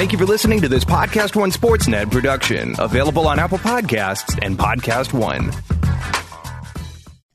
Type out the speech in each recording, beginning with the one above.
Thank you for listening to this Podcast One Sportsnet production, available on Apple Podcasts and Podcast One.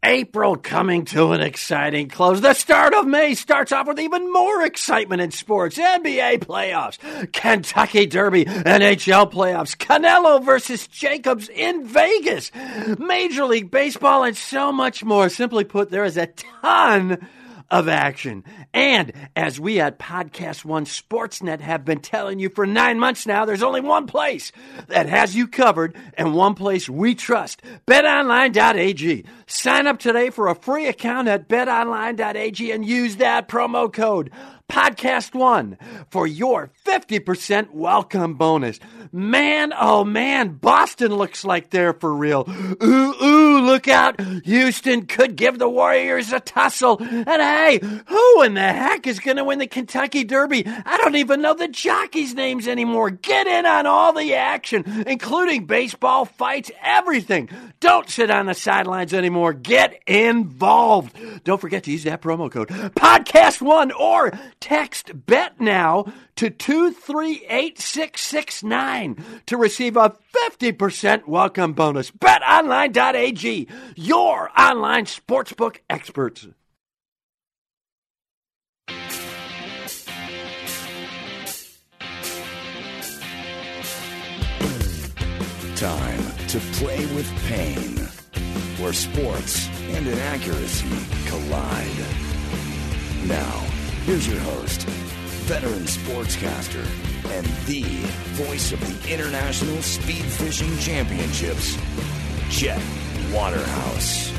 April coming to an exciting close. The start of May starts off with even more excitement in sports. NBA playoffs, Kentucky Derby, NHL playoffs, Canelo versus Jacobs in Vegas, Major League Baseball, and so much more. Simply put, there is a ton of action. And as we at Podcast One Sportsnet have been telling you for nine months now, there's only one place that has you covered and one place we trust betonline.ag. Sign up today for a free account at betonline.ag and use that promo code Podcast One for your 50% welcome bonus. Man, oh man, Boston looks like they're for real. Ooh, ooh, look out. Houston could give the Warriors a tussle. And hey, who in the heck is going to win the Kentucky Derby? I don't even know the jockeys' names anymore. Get in on all the action, including baseball, fights, everything. Don't sit on the sidelines anymore. Get involved. Don't forget to use that promo code Podcast One or text Bet Now to 238669 to receive a 50% welcome bonus. BetOnline.ag, your online sportsbook experts. Time to play with pain, where sports and inaccuracy collide. Now, here's your host, veteran sportscaster, and the voice of the International Speed Fishing Championships, Chet Waterhouse.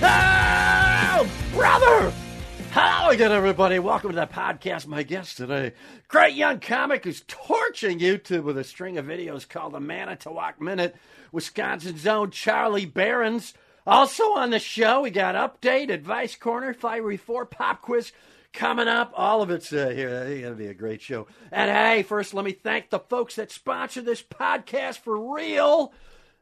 Oh, brother! How again, everybody? Welcome to the podcast. My guest today, great young comic who's torching YouTube with a string of videos called the Manitowoc Minute, Wisconsin's own Charlie Berens. Also on the show, we got Update, Advice Corner, Fiery 4, Pop Quiz coming up. All of it's uh, here. It's going to be a great show. And hey, first, let me thank the folks that sponsor this podcast for real.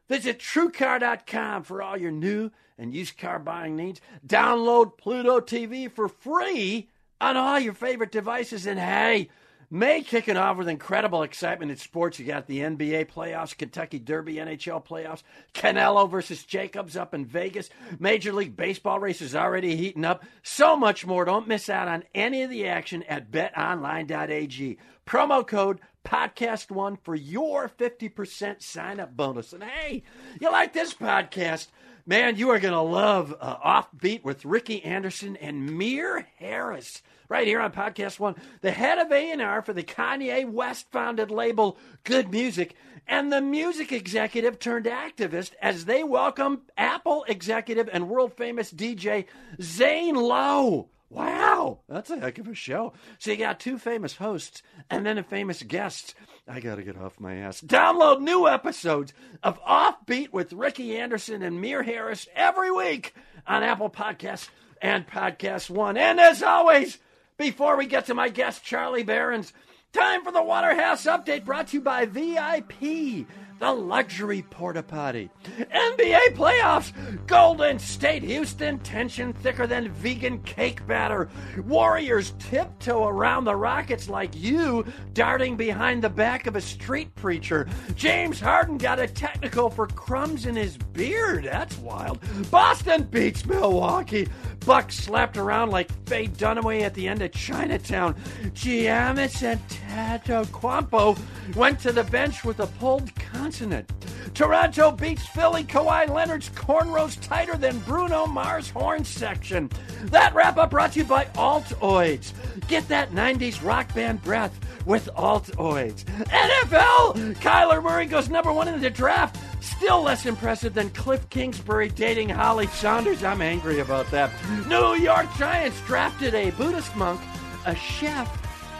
Visit TrueCar.com for all your new and used car buying needs. Download Pluto TV for free on all your favorite devices. And hey, May kicking off with incredible excitement in sports. You got the NBA playoffs, Kentucky Derby, NHL playoffs, Canelo versus Jacobs up in Vegas, Major League Baseball races already heating up. So much more. Don't miss out on any of the action at betonline.ag. Promo code podcast one for your 50% sign up bonus. And hey, you like this podcast? Man, you are going to love uh, Offbeat with Ricky Anderson and Mir Harris right here on Podcast One, the head of A&R for the Kanye West-founded label Good Music, and the music executive turned activist as they welcome Apple executive and world-famous DJ Zane Lowe. Wow, that's a heck of a show. So you got two famous hosts and then a famous guest. I got to get off my ass. Download new episodes of Offbeat with Ricky Anderson and Mir Harris every week on Apple Podcasts and Podcast One. And as always, before we get to my guest, Charlie Berens, time for the Waterhouse Update brought to you by VIP the luxury porta potty. NBA playoffs, Golden State, Houston, tension thicker than vegan cake batter. Warriors tiptoe around the Rockets like you, darting behind the back of a street preacher. James Harden got a technical for crumbs in his beard. That's wild. Boston beats Milwaukee. Bucks slapped around like Faye Dunaway at the end of Chinatown. Giannis Antetokounmpo went to the bench with a pulled consonant. Toronto beats Philly. Kawhi Leonard's cornrows tighter than Bruno Mars' horn section. That wrap up brought to you by Altoids. Get that 90s rock band breath with Altoids. NFL! Kyler Murray goes number one in the draft. Still less impressive than Kliff Kingsbury dating Holly Sonders. I'm angry about that. New York Giants drafted a Buddhist monk, a chef,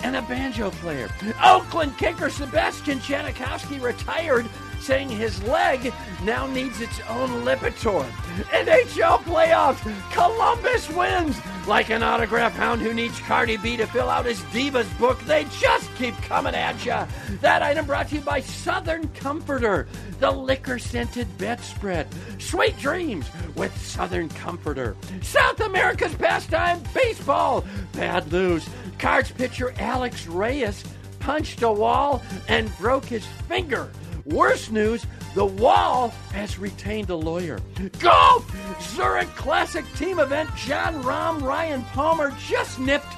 and a banjo player. Oakland kicker Sebastian Janikowski retired, saying his leg now needs its own Lipitor. NHL playoffs, Columbus wins. Like an autograph hound who needs Cardi B to fill out his Divas book, they just keep coming at ya. That item brought to you by Southern Comforter, the liquor scented bedspread. Sweet dreams with Southern Comforter. South America's pastime, baseball. Bad news. Cards pitcher Alex Reyes punched a wall and broke his finger. Worse news, the wall has retained a lawyer. Golf! Zurich Classic team event. Jon Rahm, Ryan Palmer just nipped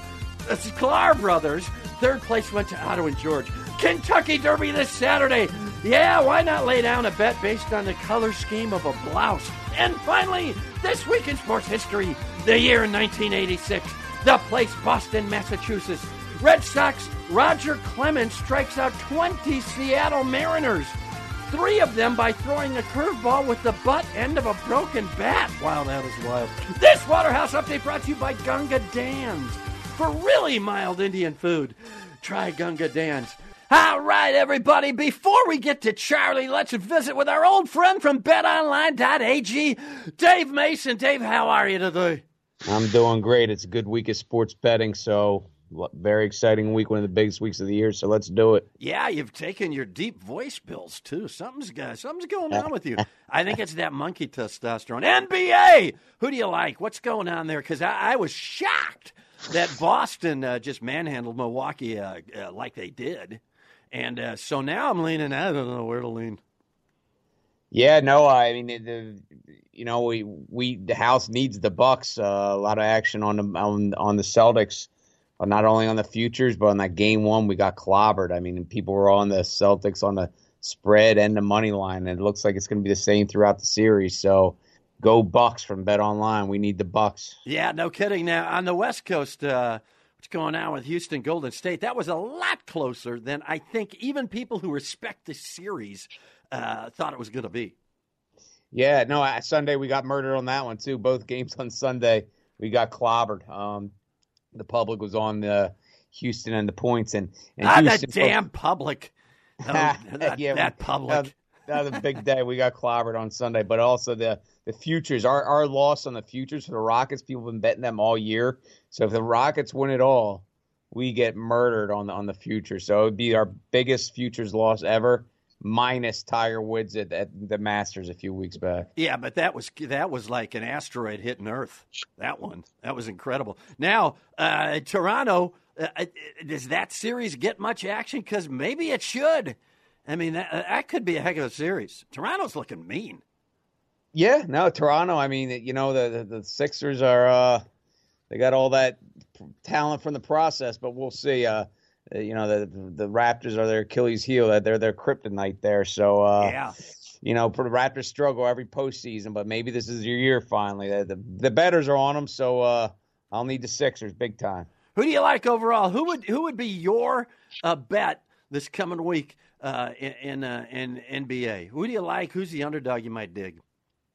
the Sklar brothers. Third place went to Otto and George. Kentucky Derby this Saturday. Yeah, why not lay down a bet based on the color scheme of a blouse? And finally, this week in sports history, the year 1986, the place Boston, Massachusetts. Red Sox Roger Clemens strikes out 20 Seattle Mariners. Three of them by throwing a curveball with the butt end of a broken bat. Wow, that is wild. This Waterhouse update brought to you by Gunga Dan's. For really mild Indian food, try Gunga Dan's. All right, everybody, before we get to Charlie, let's visit with our old friend from betonline.ag, Dave Mason. Dave, how are you today? I'm doing great. It's a good week of sports betting, so very exciting week, one of the biggest weeks of the year. So let's do it. Yeah, you've taken your deep voice pills too. Something's got, something's going on with you. I think it's that monkey testosterone. NBA, who do you like? What's going on there? Because I, I, was shocked that Boston uh, just manhandled Milwaukee uh, uh, like they did, and uh, so now I'm leaning. I don't know where to lean. Yeah, no, I mean, the, you know, we we the house needs the Bucks. Uh, a lot of action on the on, on the Celtics not only on the futures, but on that game one, we got clobbered. I mean, people were on the Celtics on the spread and the money line, and it looks like it's going to be the same throughout the series. So go Bucks from Bet Online. We need the Bucks. Yeah, no kidding. Now on the West Coast, uh, what's going on with Houston Golden State? That was a lot closer than I think even people who respect the series uh, thought it was going to be. Yeah, no. Sunday we got murdered on that one too. Both games on Sunday we got clobbered. Um, the public was on the Houston and the points and, and ah, Houston, that damn public. that, yeah, that public. That, was a big day. We got clobbered on Sunday, but also the the futures. Our our loss on the futures for the Rockets. People have been betting them all year. So if the Rockets win it all, we get murdered on the on the future. So it would be our biggest futures loss ever minus Tiger Woods at, at, the Masters a few weeks back. Yeah, but that was that was like an asteroid hitting Earth. That one, that was incredible. Now, uh, Toronto, uh, uh does that series get much action? Because maybe it should. I mean, that, that could be a heck of a series. Toronto's looking mean. Yeah, no, Toronto. I mean, you know, the the, the Sixers are uh, they got all that talent from the process, but we'll see. Uh, uh, you know the the Raptors are their Achilles heel. That They're their kryptonite there. So uh, yeah. You know, for the Raptors struggle every postseason, but maybe this is your year finally. The the, the betters are on them, so uh, I'll need the Sixers big time. Who do you like overall? Who would who would be your uh, bet this coming week uh, in in, uh, in NBA? Who do you like? Who's the underdog you might dig?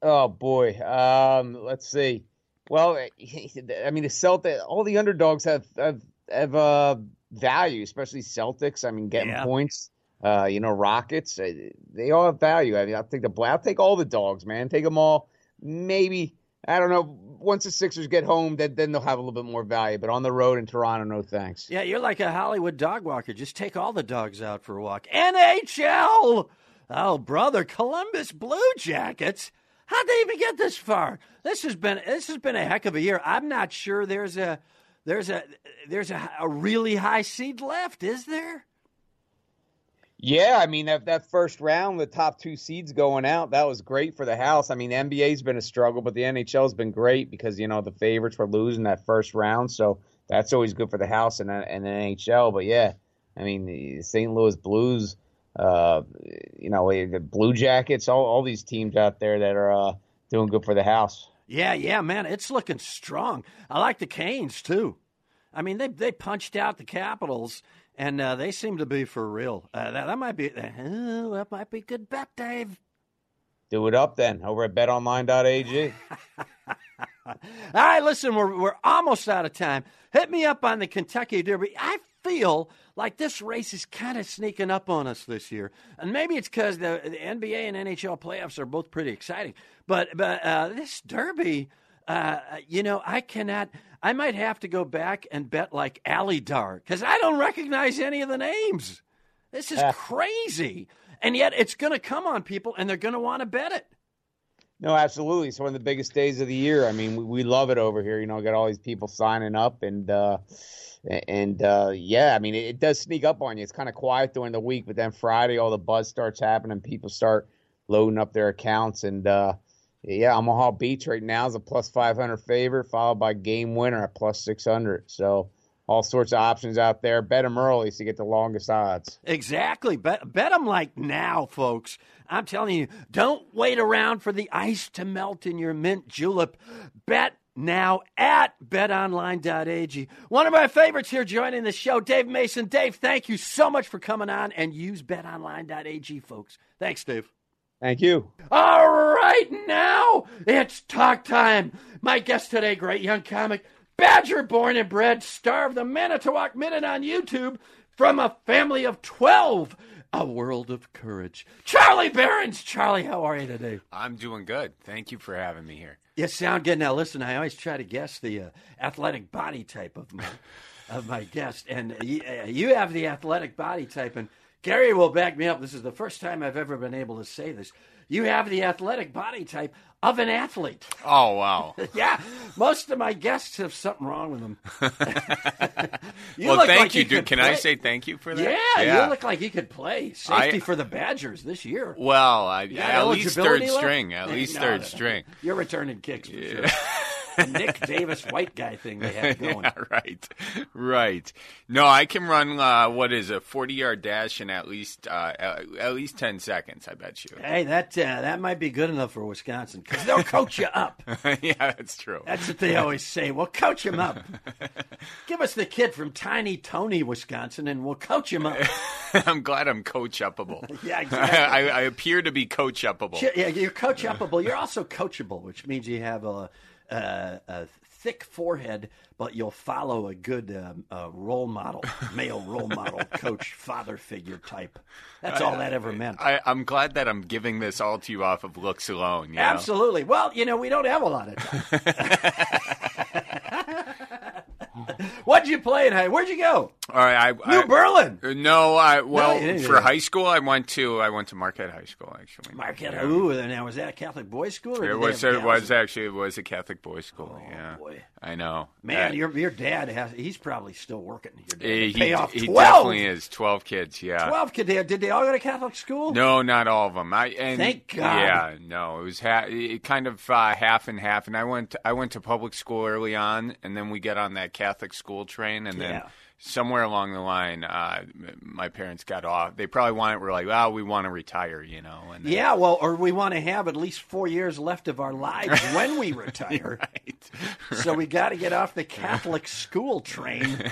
Oh boy, um, let's see. Well, I mean, the Celtics, all the underdogs have have have uh, value, especially Celtics. I mean, getting yeah. points. Uh, you know, Rockets. Uh, they all have value. I mean, I'll take the I'll take all the dogs, man. Take them all. Maybe I don't know. Once the Sixers get home, then then they'll have a little bit more value. But on the road in Toronto, no thanks. Yeah, you're like a Hollywood dog walker. Just take all the dogs out for a walk. NHL. Oh, brother, Columbus Blue Jackets. How'd they even get this far? This has been this has been a heck of a year. I'm not sure there's a there's a there's a, a really high seed left, is there? Yeah, I mean that that first round, the top two seeds going out, that was great for the house. I mean, NBA's been a struggle, but the NHL's been great because you know the favorites were losing that first round, so that's always good for the house and and the NHL. But yeah, I mean the St. Louis Blues, uh, you know the Blue Jackets, all all these teams out there that are uh, doing good for the house. Yeah, yeah, man, it's looking strong. I like the Canes too. I mean, they they punched out the Capitals, and uh, they seem to be for real. Uh, that, that might be uh, that might be a good bet, Dave. Do it up then over at betonline.ag. All right, listen, we're we're almost out of time. Hit me up on the Kentucky Derby. I feel like this race is kind of sneaking up on us this year, and maybe it's because the, the, NBA and NHL playoffs are both pretty exciting. But but uh, this Derby, uh, you know, I cannot. I might have to go back and bet like Alydar because I don't recognize any of the names. This is crazy, and yet it's going to come on people, and they're going to want to bet it. No, absolutely. It's one of the biggest days of the year. I mean, we, we love it over here. You know, got all these people signing up, and uh, and uh, yeah, I mean, it, it does sneak up on you. It's kind of quiet during the week, but then Friday, all the buzz starts happening. People start loading up their accounts, and uh, yeah, Omaha Beach right now is a plus 500 favorite, followed by Game Winner at plus 600. So all sorts of options out there. Bet them early to get the longest odds. Exactly. Bet, bet them like now, folks. I'm telling you, don't wait around for the ice to melt in your mint julep. Bet now at betonline.ag. One of my favorites here joining the show, Dave Mason. Dave, thank you so much for coming on and use betonline.ag, folks. Thanks, Dave. Thank you. All right, now it's talk time. My guest today, great young comic, Badger born and bred, starved the Manitowoc Minute on YouTube, from a family of 12. A world of courage. Charlie Berens. Charlie, how are you today? I'm doing good. Thank you for having me here. You sound good. Now, listen, I always try to guess the uh, athletic body type of my, of my guest, and you, uh, you have the athletic body type, and Gary will back me up. This is the first time I've ever been able to say this. You have the athletic body type of an athlete. Oh wow! yeah, most of my guests have something wrong with them. well, thank like you. Dude. Can play. I say thank you for that? Yeah, yeah, you look like you could play safety I, for the Badgers this year. Well, I, at least third left? string. At least no, third no, no. string. You're returning kicks for yeah. sure. Nick Davis white guy thing they have going. Yeah, right, right. No, I can run uh, what is a forty yard dash in at least uh, at least ten seconds. I bet you. Hey, that uh, that might be good enough for Wisconsin because they'll coach you up. yeah, that's true. That's what they always say. We'll coach him up. Give us the kid from Tiny Tony, Wisconsin, and we'll coach him up. I'm glad I'm coach upable. yeah, exactly. I, I, appear to be coach upable. Yeah, you're coach upable. You're also coachable, which means you have a uh, a thick forehead, but you'll follow a good um, uh, role model, male role model, coach, father figure type. That's all that ever meant. I, am glad that I'm giving this all to you off of looks alone. Absolutely. Know? Well, you know, we don't have a lot of time. What'd you play in high? Where'd you go? All right, I, New I, Berlin. Uh, no, I well no, for high school I went to I went to Marquette High School actually. Marquette. Yeah. Ooh, now was that a Catholic boys school? it was. It was actually it was a Catholic boys school. Oh, yeah, boy. I know. Man, uh, your your dad has he's probably still working. Your dad he, pay off he 12. definitely is. Twelve kids. Yeah, twelve kids. Did they all go to Catholic school? No, not all of them. I and thank God. Yeah, no, it was ha- it kind of uh, half and half. And I went to, I went to public school early on, and then we get on that Catholic school train, and then. Yeah somewhere along the line, uh, my parents got off. They probably wanted, were like, "Well, we want to retire," you know. And then, yeah, well, or we want to have at least four years left of our lives when we retire. right. So we got to get off the Catholic school train.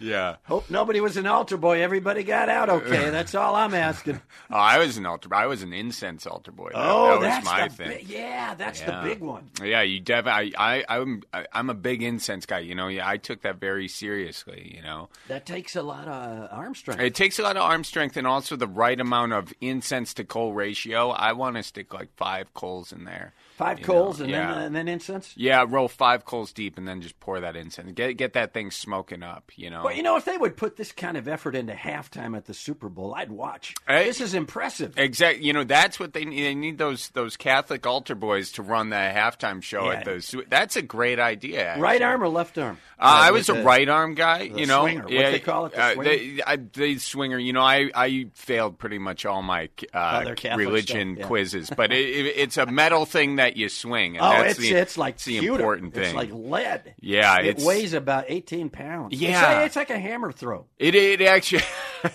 yeah. Hope nobody was an altar boy. Everybody got out okay. That's all I'm asking. oh, I was an altar. I was an incense altar boy. That, oh, that that's my thing. Bi- yeah, that's yeah. the big one. Yeah, you definitely. I, I, I'm, I'm a big incense guy. You know, yeah, I took that very seriously you know. That takes a lot of arm strength. It takes a lot of arm strength and also the right amount of incense to coal ratio. I want to stick like five coals in there. Five coals know? and yeah. then and then incense. Yeah, roll five coals deep and then just pour that incense. Get get that thing smoking up. You know. Well, you know, if they would put this kind of effort into halftime at the Super Bowl, I'd watch. Hey, this is impressive. Exactly. You know, that's what they need. They need those those Catholic altar boys to run the halftime show yeah. at the. That's a great idea. Actually. Right arm or left arm? Uh, I was a right arm guy. You know, swinger. yeah, what they call it, the uh, they, I, they swinger. You know, I I failed pretty much all my uh, religion yeah. quizzes, but it, it, it's a metal thing that you swing. oh, that's it's the, it's like the important thing. It's like lead. Yeah, it weighs about eighteen pounds. Yeah, it's, it's like a hammer throw. It it actually.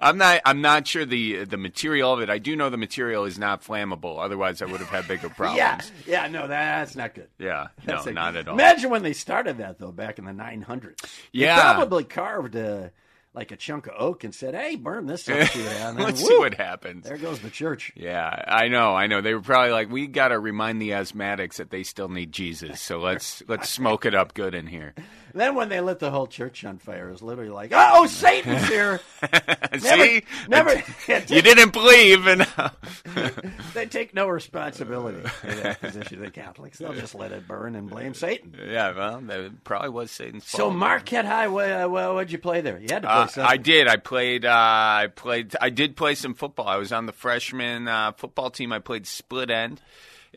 I'm not. I'm not sure the the material of it. I do know the material is not flammable. Otherwise, I would have had bigger problems. yeah, yeah. No, that's not good. Yeah, that's no, not at all. Imagine when they started that though, back in the 900s. Yeah, they probably carved a like a chunk of oak and said, "Hey, burn this up to it." And then, Let's whoop, see what happens. There goes the church. Yeah, I know, I know. They were probably like, "We got to remind the asthmatics that they still need Jesus, so let's let's smoke it up good in here." Then when they lit the whole church on fire, it was literally like, "Oh, Satan's here!" See, never, never you didn't believe, and they take no responsibility for that position. The Catholics, they'll just let it burn and blame Satan. Yeah, well, it probably was Satan's fault. So Marquette High, what, what'd you play there? You had to play Uh, something. I did. I played. Uh, I played. I did play some football. I was on the freshman uh, football team. I played split end,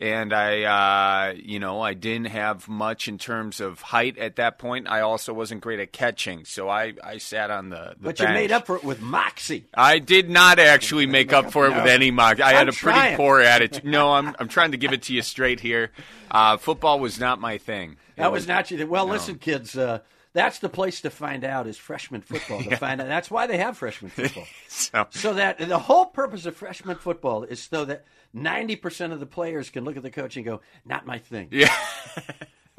and I, uh, you know, I didn't have much in terms of height at that point. I also wasn't great at catching, so I, I sat on the. the But you made up for it with moxie. I did not actually make up for it with any moxie. I had I'm a pretty poor attitude. No, I'm I'm trying to give it to you straight here. Uh, football was not my thing. It That was not you. Well, listen, kids. Uh, that's the place to find out is freshman football. To find out that's why they have freshman football. so. so that the whole purpose of freshman football is so that ninety percent of the players can look at the coach and go, "Not my thing." Yeah.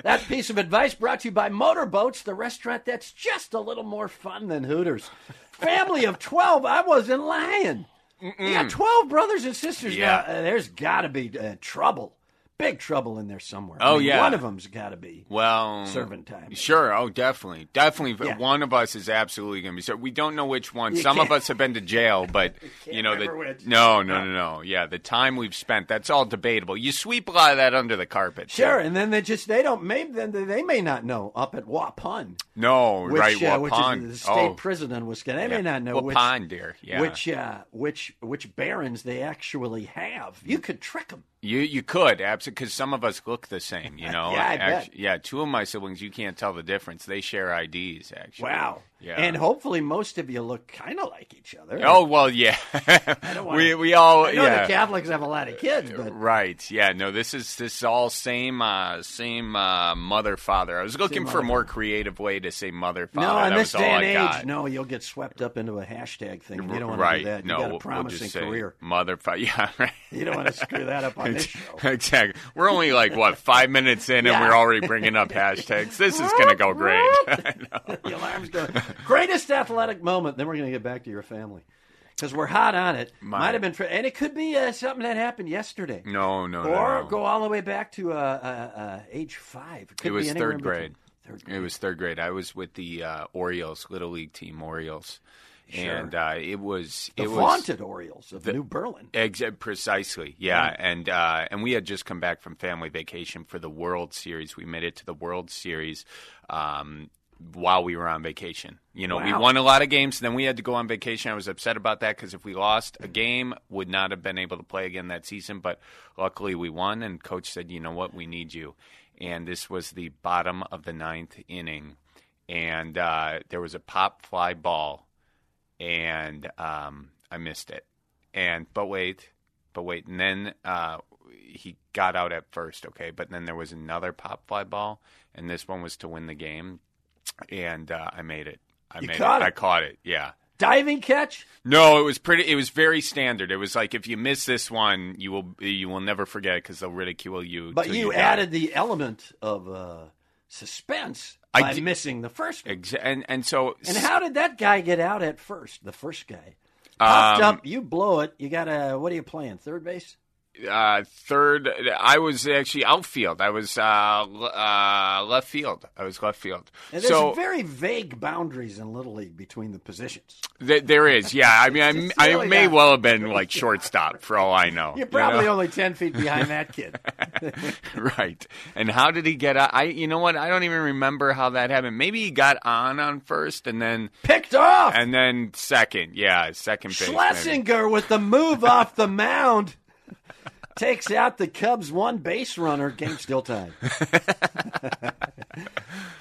That piece of advice brought to you by Motorboats, the restaurant that's just a little more fun than Hooters. Family of 12, I wasn't lying. You got 12 brothers and sisters. Yeah. Now, uh, there's got to be uh, trouble. Big trouble in there somewhere. I Oh, mean, yeah. One of them's got to be. Well, Serving time. Sure. Oh, definitely, definitely. Yeah. One of us is absolutely going to be. So we don't know which one. You Some of can't- us have been to jail, but you know the which. no, no, no, no. Yeah, the time we've spent. That's all debatable. You sweep a lot of that under the carpet. Sure, and then they just they don't maybe then they- may not know up at Waupun, No, which right. uh, What which is the state oh, prison in Wisconsin. They yeah. may not know what which dear. Yeah. which uh, which which Berens they actually have. You could trick them. You you could absolutely because some of us look the same. You know. Yeah, I bet. Yeah. Two of my siblings, you can't tell the difference. They share IDs. Actually. Wow. Yeah. And hopefully most of you look kind of like each other. Oh well, yeah. wanna- we we all I know yeah. the Catholics have a lot of kids, but Right. Yeah. No. This is this is all same uh, same uh, mother father. I was looking for a more creative way to say mother father. no, in that this was day all and ait, got. no, you'll get swept up into a hashtag thing. You don't want right. to do that. You no, got a we'll promising career. Mother father. Yeah. Right. You don't want to screw that up on this show. exactly. We're only like what five minutes in, Yeah. and we're already bringing up hashtags. This is going to go great. The alarm's going. Greatest athletic moment. Then we're going to get back to your family because we're hot on it. My- Might have been, and it could be uh, something that happened yesterday. No, no, no, Or no. go all the way back to uh, uh, uh, age five. Could It was third grade. Third It was third grade. I was with the uh, Orioles Little League team, Orioles, and uh, it was The it was vaunted Orioles of New Berlin. Ex- precisely, yeah, and uh, and we had just come back from family vacation for the World Series. We made it to the World Series um, while we were on vacation. You know, we won a lot of games. Then we had to go on vacation. I was upset about that because if we lost a game, would not have been able to play again that season. But luckily, we won. And coach said, "You know what? We need you." And this was the bottom of the ninth inning, and uh, there was a pop fly ball and um, I missed it. And but wait, but wait, and then uh, he got out at first, okay. But then there was another pop fly ball, and this one was to win the game, and uh, I made it. I You made caught it. it. I caught it. Yeah. Diving catch? No, it was pretty. It was very standard. It was like if you miss this one, you will you will never forget because they'll ridicule you. But you die. added the element of uh, suspense I by missing the first one. Exa- and and so And how did that guy get out at first? The first guy. Popped Um, up, you blow it. You got a, what are you playing? Third base? Uh, third. I was actually outfield. I was uh, uh, left field. I was left field. And there's so very vague boundaries in Little League between the positions. th- there is, yeah. I mean, I, I may not- well have been like shortstop for all I know. You're you probably know? only 10 feet behind that kid. right. And how did he get out? I, you know what? I don't even remember how that happened. Maybe he got on on first and then Picked off! and then second. Yeah, second base. maybe. Schlesinger with the move off the mound takes out the Cubs' one base runner. Game still tied.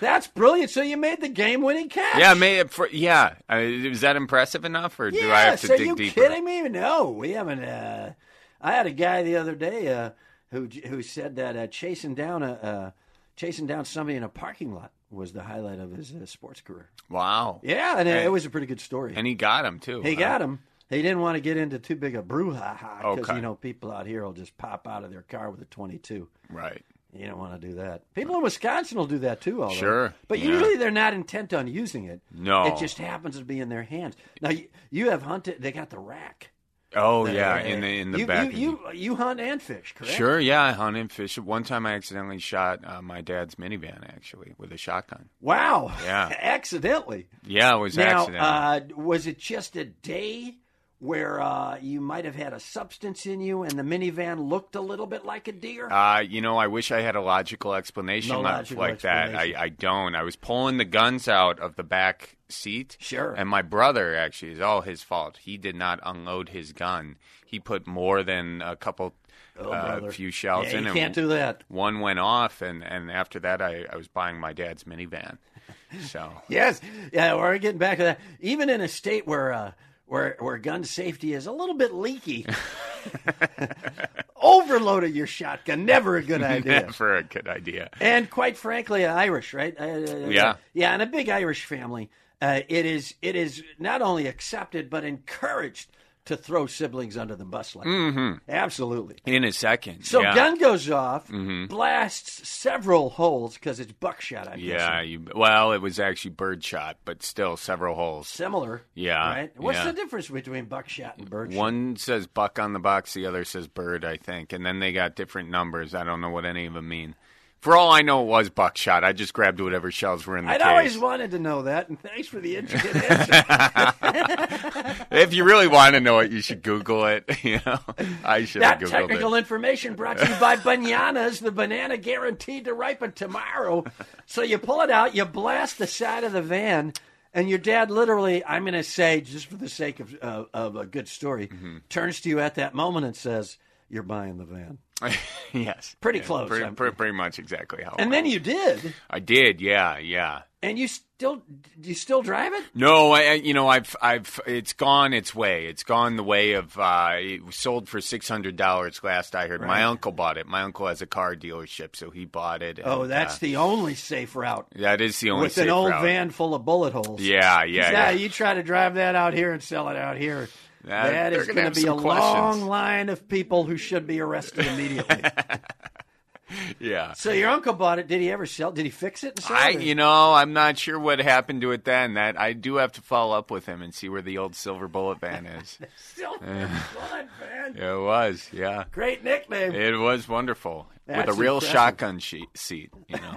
That's brilliant. So you made the game-winning catch. Yeah, may for yeah. Uh, is that impressive enough, or do I have to so dig you deeper? kidding me? No, we haven't. Uh, I had a guy the other day uh, who who said that uh, chasing down a uh, chasing down somebody in a parking lot was the highlight of his uh, sports career. Wow. Yeah, and it, it was a pretty good story. And he got him too. he huh? got him. He didn't want to get into too big a brouhaha because Okay. you know people out here will just pop out of their car with a twenty-two. Right. You don't want to do that. People in Wisconsin will do that too, although. Sure, But yeah. usually they're not intent on using it. No. It just happens to be in their hands. Now you, you have hunted. They got the rack. Oh The- yeah, in the in the you, back. You, you you hunt and fish, correct? Sure, yeah, I hunt and fish. One time I accidentally shot uh, my dad's minivan actually with a shotgun. Wow. Yeah. Accidentally. Yeah, it was Now, accidental. uh, was it just a day where uh, you might have had a substance in you and the minivan looked a little bit like a deer? Uh, you know, I wish I had a logical explanation No like- logical like that. I, I don't. I was pulling the guns out of the back seat. Sure. And my brother actually is all his fault. He did not unload his gun. He put more than a couple, Oh, uh, few shells Yeah, in. you can't do that. One went off, and, and after that, I, I was buying my dad's minivan. So Yes, yeah, we're getting back to that. Even in a state where uh, where where gun safety is a little bit leaky, overloading your shotgun never a good idea. never a good idea. And quite frankly, Irish, right? Uh, Yeah. yeah. In a big Irish family, uh, it is it is not only accepted but encouraged to throw siblings under the bus like that. Absolutely. In a second. So Mm-hmm. yeah. Mm-hmm. gun goes off, blasts several holes because it's buckshot. I guess. Yeah, you, well, it was actually birdshot, but still several holes. similar. Yeah, Right. What's yeah. the difference between buckshot and birdshot? One says buck on the box, the other says bird, I think. And then they got different numbers. I don't know what any of them mean. For all I know, it was buckshot. I just grabbed whatever shells were in the I'd case. always wanted to know that, and thanks for the intricate answer. If you really want to know it, you should Google it. You know, I should have that Googled technical it. information brought to you by Bananas, the banana guaranteed to ripen tomorrow. So you pull it out, you blast the side of the van, and your dad literally, I'm going to say, just for the sake of, uh, of a good story, Mm-hmm. turns to you at that moment and says, You're buying the van. yes, Pretty Yeah, close, Pretty, pretty, pretty much exactly how. And then you did, I did. Yeah, yeah. and you still, do you still drive it? No, I, you know, I've, I've, it's gone its way. It's gone the way of, uh, it was sold for six hundred dollars. Last I heard, my uncle bought it. My uncle has a car dealership, so he bought it. Oh, that's uh, the only safe route. that is the only safe route. With an old route. van full of bullet holes. Yeah, Yeah, yeah. you try to drive that out here and sell it out here. That- gonna going to be a questions. long line of people who should be arrested immediately. yeah. so your uncle bought it. Did he ever sell? Did he fix it and sell I, it? you know, I'm not sure what happened to it then. That I do have to follow up with him and see where the old silver bullet van is. Blood, man. it was, yeah. Great nickname. It was wonderful with a real impressive. shotgun sheet, seat. You know,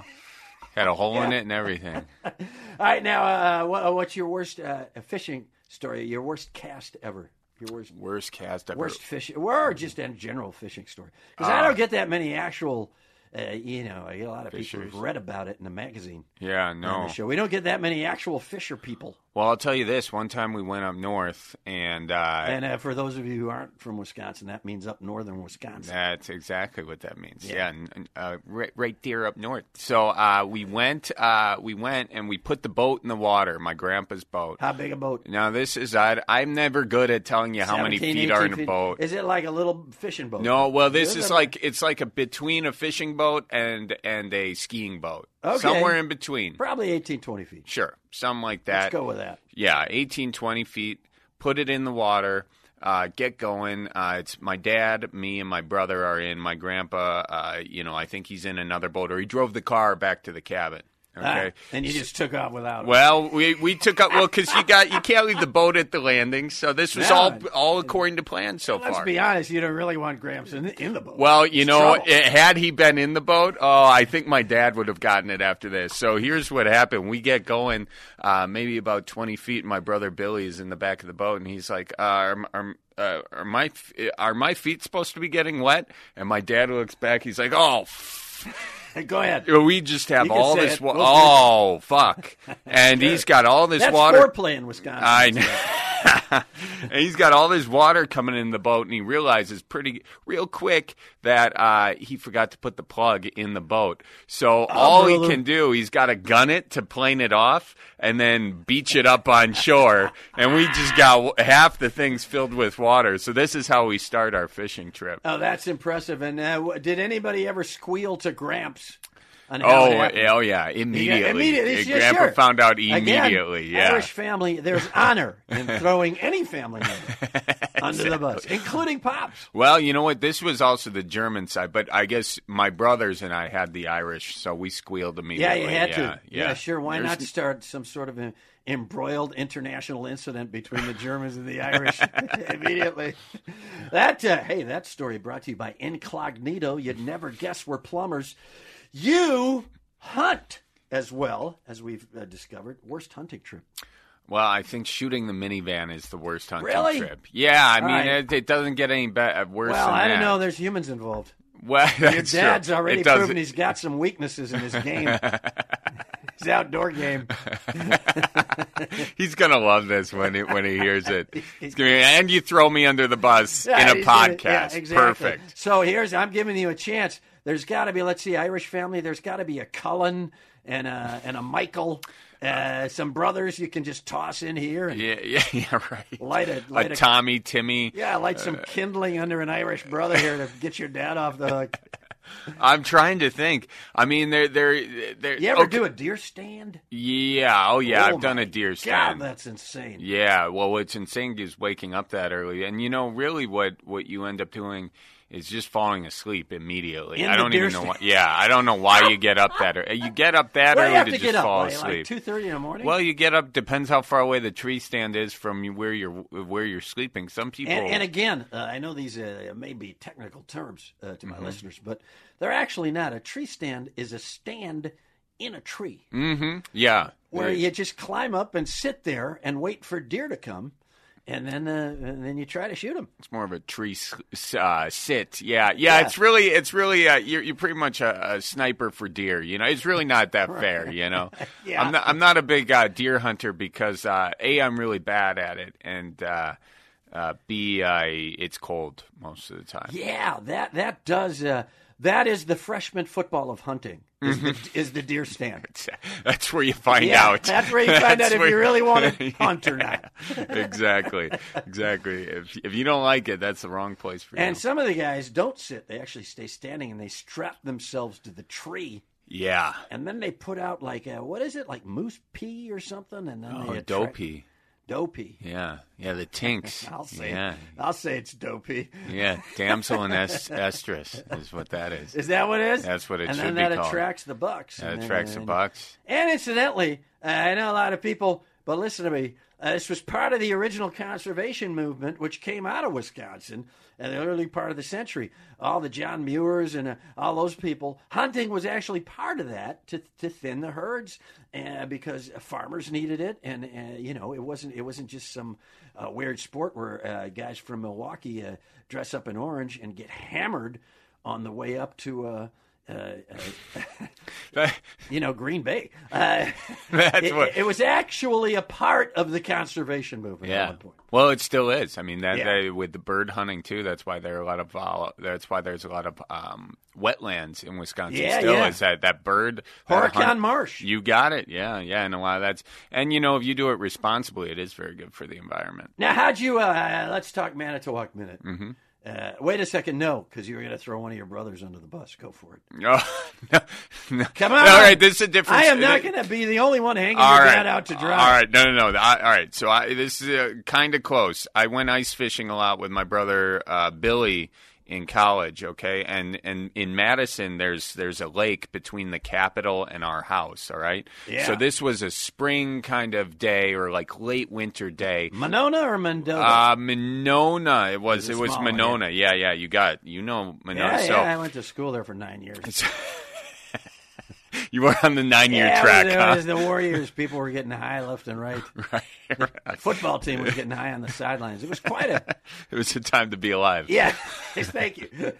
had a hole in it and everything. All right, now uh, what, what's your worst uh, fishing story? Your worst cast ever? Your worst Worst cast ever. worst fishing, or just a general fishing story? Because I don't get that many actual. Uh, you know, I get a lot of people Fishers. who've read about it in the magazine. Yeah, no. the show. We don't get that many actual fisher people. Well, I'll tell you this. One time we went up north, and, uh, And uh, for those of you who aren't from Wisconsin, that means up northern Wisconsin. That's exactly what that means. Yeah. Yeah, and, and, uh, right, right there up north. So uh, we went, uh, we went, and we put the boat in the water. My grandpa's boat. How big a boat? Now this is I, I'm never good at telling you how many feet are 18 in a feet? boat. Is it like a little fishing boat? No, well, this Good is like it's like a between a fishing boat and and a skiing boat. Okay. Somewhere in between. Probably 18, 20 feet. Sure, something like that. Let's go with that. Yeah, 18, 20 feet. Put it in the water. Uh, get going. Uh, it's my dad, me, and my brother are in. My grandpa, uh, you know, I think he's in another boat, or he drove the car back to the cabin. Okay. Ah, and you just took off without it. Well, we we took up well because you got you can't leave the boat at the landing, so this was No. all all according to plan so Let's far. be honest, you don't really want Gramps in the, in the boat. Well, you It's know, it, had he been in the boat, oh, I think my dad would have gotten it after this. So here's what happened: we get going, uh, maybe about twenty feet. And my brother Billy is in the back of the boat, and he's like, uh, "Are, are, uh, are my are my feet supposed to be getting wet?" And my dad looks back. He's like, "Oh." Go ahead. we just have all this. Wa- We'll oh fuck! And he's got all this water. That's water. foreplay in Wisconsin. I know. and he's got all this water coming in the boat, and he realizes pretty real quick that uh, he forgot to put the plug in the boat. So all he can do, he's got to gun it to plane it off, and then beach it up on shore. and we just got half the things filled with water. So this is how we start our fishing trip. Oh, that's impressive. And uh, did anybody ever squeal to Gramps? Oh, oh yeah, immediately. Yeah, immediately. And Yeah, Grandpa sure. found out Again, immediately. yeah. Irish family, there's honor in throwing any family member under the bus, including Pops. Well, you know what? This was also the German side, but I guess my brothers and I had the Irish, so we squealed immediately. Yeah, you had yeah, to. Yeah, sure. Why There's- not start some sort of an embroiled international incident between the Germans and the Irish immediately? That uh, hey, that story brought to you by Incognito. You'd never guess we're plumbers. You hunt as well as we've uh, discovered. Worst hunting trip. Well, I think shooting the minivan is the worst hunting Really? trip. Yeah, I All mean right. it, it doesn't get any better worse Well, than I don't know. There's humans involved. Well, Your that's true. dad's already It doesn't- proven he's got some weaknesses in his game. his outdoor game. He's gonna love this when he when he hears it. He's gonna be, and you throw me under the bus Yeah, in a he's gonna- podcast. yeah, exactly. Perfect. So here's I'm giving you a chance. There's got to be let's see Irish family. There's got to be a Cullen and a and a Michael. Uh, some brothers you can just toss in here and Yeah, yeah, yeah, right. light a light a Tommy, Timmy. yeah, light some Uh, kindling under an Irish brother here to get your dad off the hook. I'm trying to think. I mean, they're they're they're. You ever okay. do a deer stand? Yeah. Oh yeah. Oh I've done a deer stand. God, that's insane. Yeah, well, what's insane is waking up that early, and you know, really, what what you end up doing is just falling asleep immediately. In I don't even know why. Yeah, I don't know why you get up that early. You get up that Well, early to to just fall asleep. like two thirty in the morning. well, you get up depends how far away the tree stand is from where you're where you're sleeping. Some people. And, and again, uh, I know these uh, may be technical terms uh, to my Mm-hmm. listeners, but they're actually not. A tree stand is a stand in a tree Mm-hmm. yeah, where Yeah. you just climb up and sit there and wait for deer to come, and then uh, and then you try to shoot them. It's more of a tree uh, sit. Yeah, yeah, Yeah. It's really, it's really, uh, you're, you're pretty much a, a sniper for deer. You know, it's really not that fair. You know, Yeah. I'm not, I'm not a big uh, deer hunter because uh, a, I'm really bad at it, and uh, uh, b, I, it's cold most of the time. Yeah, that that does. Uh, that is the freshman football of hunting. Is, the, mm-hmm. is the deer stand. That's where you find Yeah, out. that's where you find out if you really want to hunt or not. exactly, exactly. If if you don't like it, that's the wrong place for you. And some of the guys don't sit; they actually stay standing and they strap themselves to the tree. yeah. and then they put out like a, what is it like moose pee or something and then Oh, they attract- dopey. Dopey Yeah, yeah. The tinks. i'll say Yeah, i'll say it's dopey yeah. Damsel in est- estrus is what that is. is that what it is That's what it and should then be that attracts the bucks That and attracts the and- bucks. and incidentally uh, i know a lot of people but listen to me uh, this was part of the original conservation movement which came out of wisconsin in the early part of the century. All the john muirs and uh, all those people hunting was actually part of that to, to thin the herds uh, because farmers needed it and you know it wasn't it wasn't just some uh, weird sport where uh, guys from milwaukee uh, dress up in orange and get hammered on the way up to uh, uh, you know, Green Bay. Uh, That's it, what. it was actually a part of the conservation movement at yeah. one point. Well, it still is. I mean, that, Yeah. that- with the bird hunting too. That's why there are a lot of vol- that's why there's a lot of um, wetlands in Wisconsin. Yeah, still yeah. is that that bird Horicon Marsh. You got it. Yeah, yeah. And a lot of that's and you know if you do it responsibly, it is very good for the environment. Now, how'd you? Uh, let's talk Manitowoc minute. Mm-hmm. Uh, wait a second, no, because you were going to throw one of your brothers under the bus. Go for it. Oh, no, no. Come on. All right, this is a different. I am not going to be the only one hanging All your right. dad out to dry. All right, no, no, no. I, all right, so I, this is uh, kind of close. I went ice fishing a lot with my brother uh, Billy in college. Okay, and and in Madison, there's there's a lake between the Capitol and our house. All right. Yeah. So this was a spring kind of day or like late winter day. Monona or Mendota? Uh, Monona. It was. It It was was small, Monona. Yeah, yeah. You got. You know Monona. yeah, so yeah, I went to school there for nine years. you were on the nine-year yeah, track. it huh? was the Warriors. People were getting high left and right. right, right. Football team was getting high on the sidelines. It was quite a It was a time to be alive. yeah. Thank you.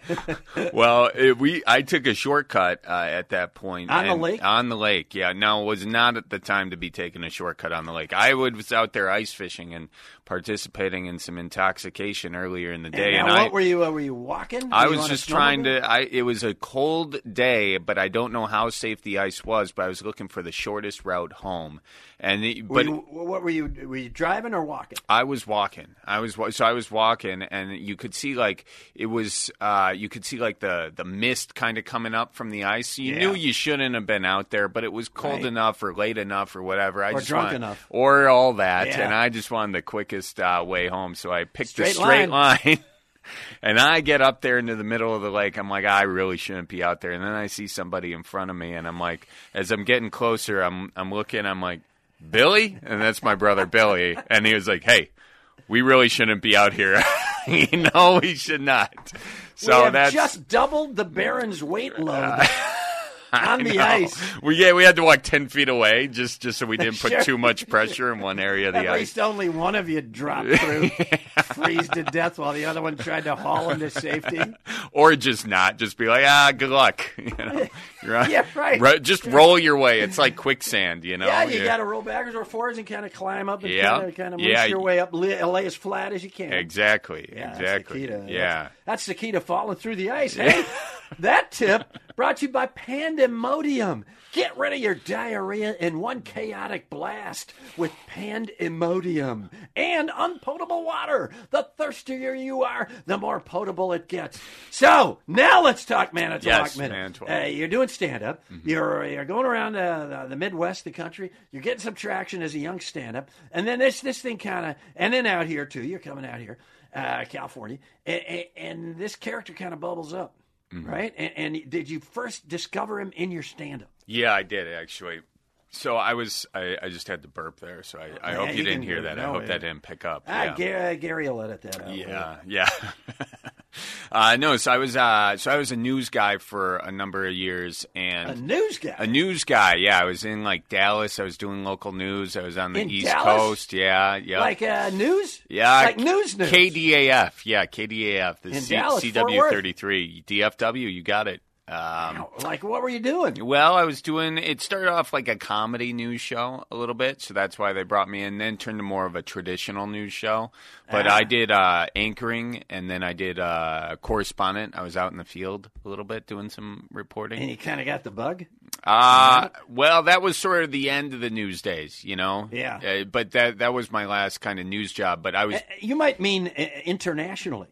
Well, it, we I took a shortcut uh, at that point On the lake? On the lake, yeah. Now it was not at the time to be taking a shortcut on the lake. I was out there ice fishing and participating in some intoxication earlier in the day, now, and what I were you? Uh, were you walking? I was just trying to. I it was a cold day, but I don't know how safe the ice was. But I was looking for the shortest route home, and Were but you, what were you? Were you driving or walking? I was walking. I was so I was walking, and you could see like it was. Uh, you could see like the the mist kind of coming up from the ice. You Yeah. knew you shouldn't have been out there, but it was cold Right. enough or late enough or whatever. I Or just drunk wanted- enough. or all that, Yeah. and I just wanted the quickest uh, way home. So I picked Straight the straight line. line. And I get up there into the middle of the lake. I'm like, I really shouldn't be out there. And then I see somebody in front of me, and I'm like, as I'm getting closer, I'm I'm looking. I'm like, Billy, and that's my brother Billy. And he was like, Hey, we really shouldn't be out here. you know, we should not. So we that's just doubled the Berens' weight load. on the ice. We yeah, we had to walk ten feet away just just so we didn't put Sure. too much pressure in one area of the At ice. least only one of you dropped through, freeze to death, while the other one tried to haul into safety. Or just not, just be like, ah, good luck. You know, You're Yeah, right. Ro- just roll your way. It's like quicksand, you know. yeah, you got to roll backwards or forwards and kind of climb up and Yeah. kind of kind of Yeah. your way up, lay, as flat as you can. exactly, Yeah, exactly. That's the key to, yeah. That's, the key to falling through the ice. Hey, that tip brought to you by Pandemodium. Get rid of your diarrhea in one chaotic blast with Pandemodium and unpotable water. The thirstier you are, the more potable it gets. So now let's talk Manitowoc Yes, Minute. Manitowoc. Hey, you're doing stand up. Mm-hmm. You're you're going around uh, the, the Midwest, the country. You're getting some traction as a young stand up, and then this this thing kind of, and then out here too. You're coming out here, uh, California, and, and this character kind of bubbles up, Mm-hmm. right? And, and did you first discover him in your stand up? Yeah, I did actually. So I was, I, I just had to burp there. So I, I Yeah, hope you you didn't hear that. I hope that didn't pick up. Ah, yeah. Gary, Gary will edit that out. Yeah, yeah. uh, no, so I was uh, so I was a news guy for a number of years, and a news guy. a news guy. Yeah, I was in like Dallas. I was doing local news. I was on the In East Dallas? Coast. Yeah, yeah. like uh, news? yeah, like news news. KDAF. Yeah, KDAF. The In C- Dallas, CW thirty three DFW. You got it. Um, Like what were you doing? well, I was doing. It started off like a comedy news show a little bit, so that's why they brought me in. Then turned to more of a traditional news show. But Ah. I did uh, anchoring, and then I did uh, correspondent. I was out in the field a little bit doing some reporting. And you kind of got the bug. Uh, well, that was sort of the end of the news days, you know. Yeah. Uh, but that that was my last kind of news job. But I was Uh, You might mean uh, internationally.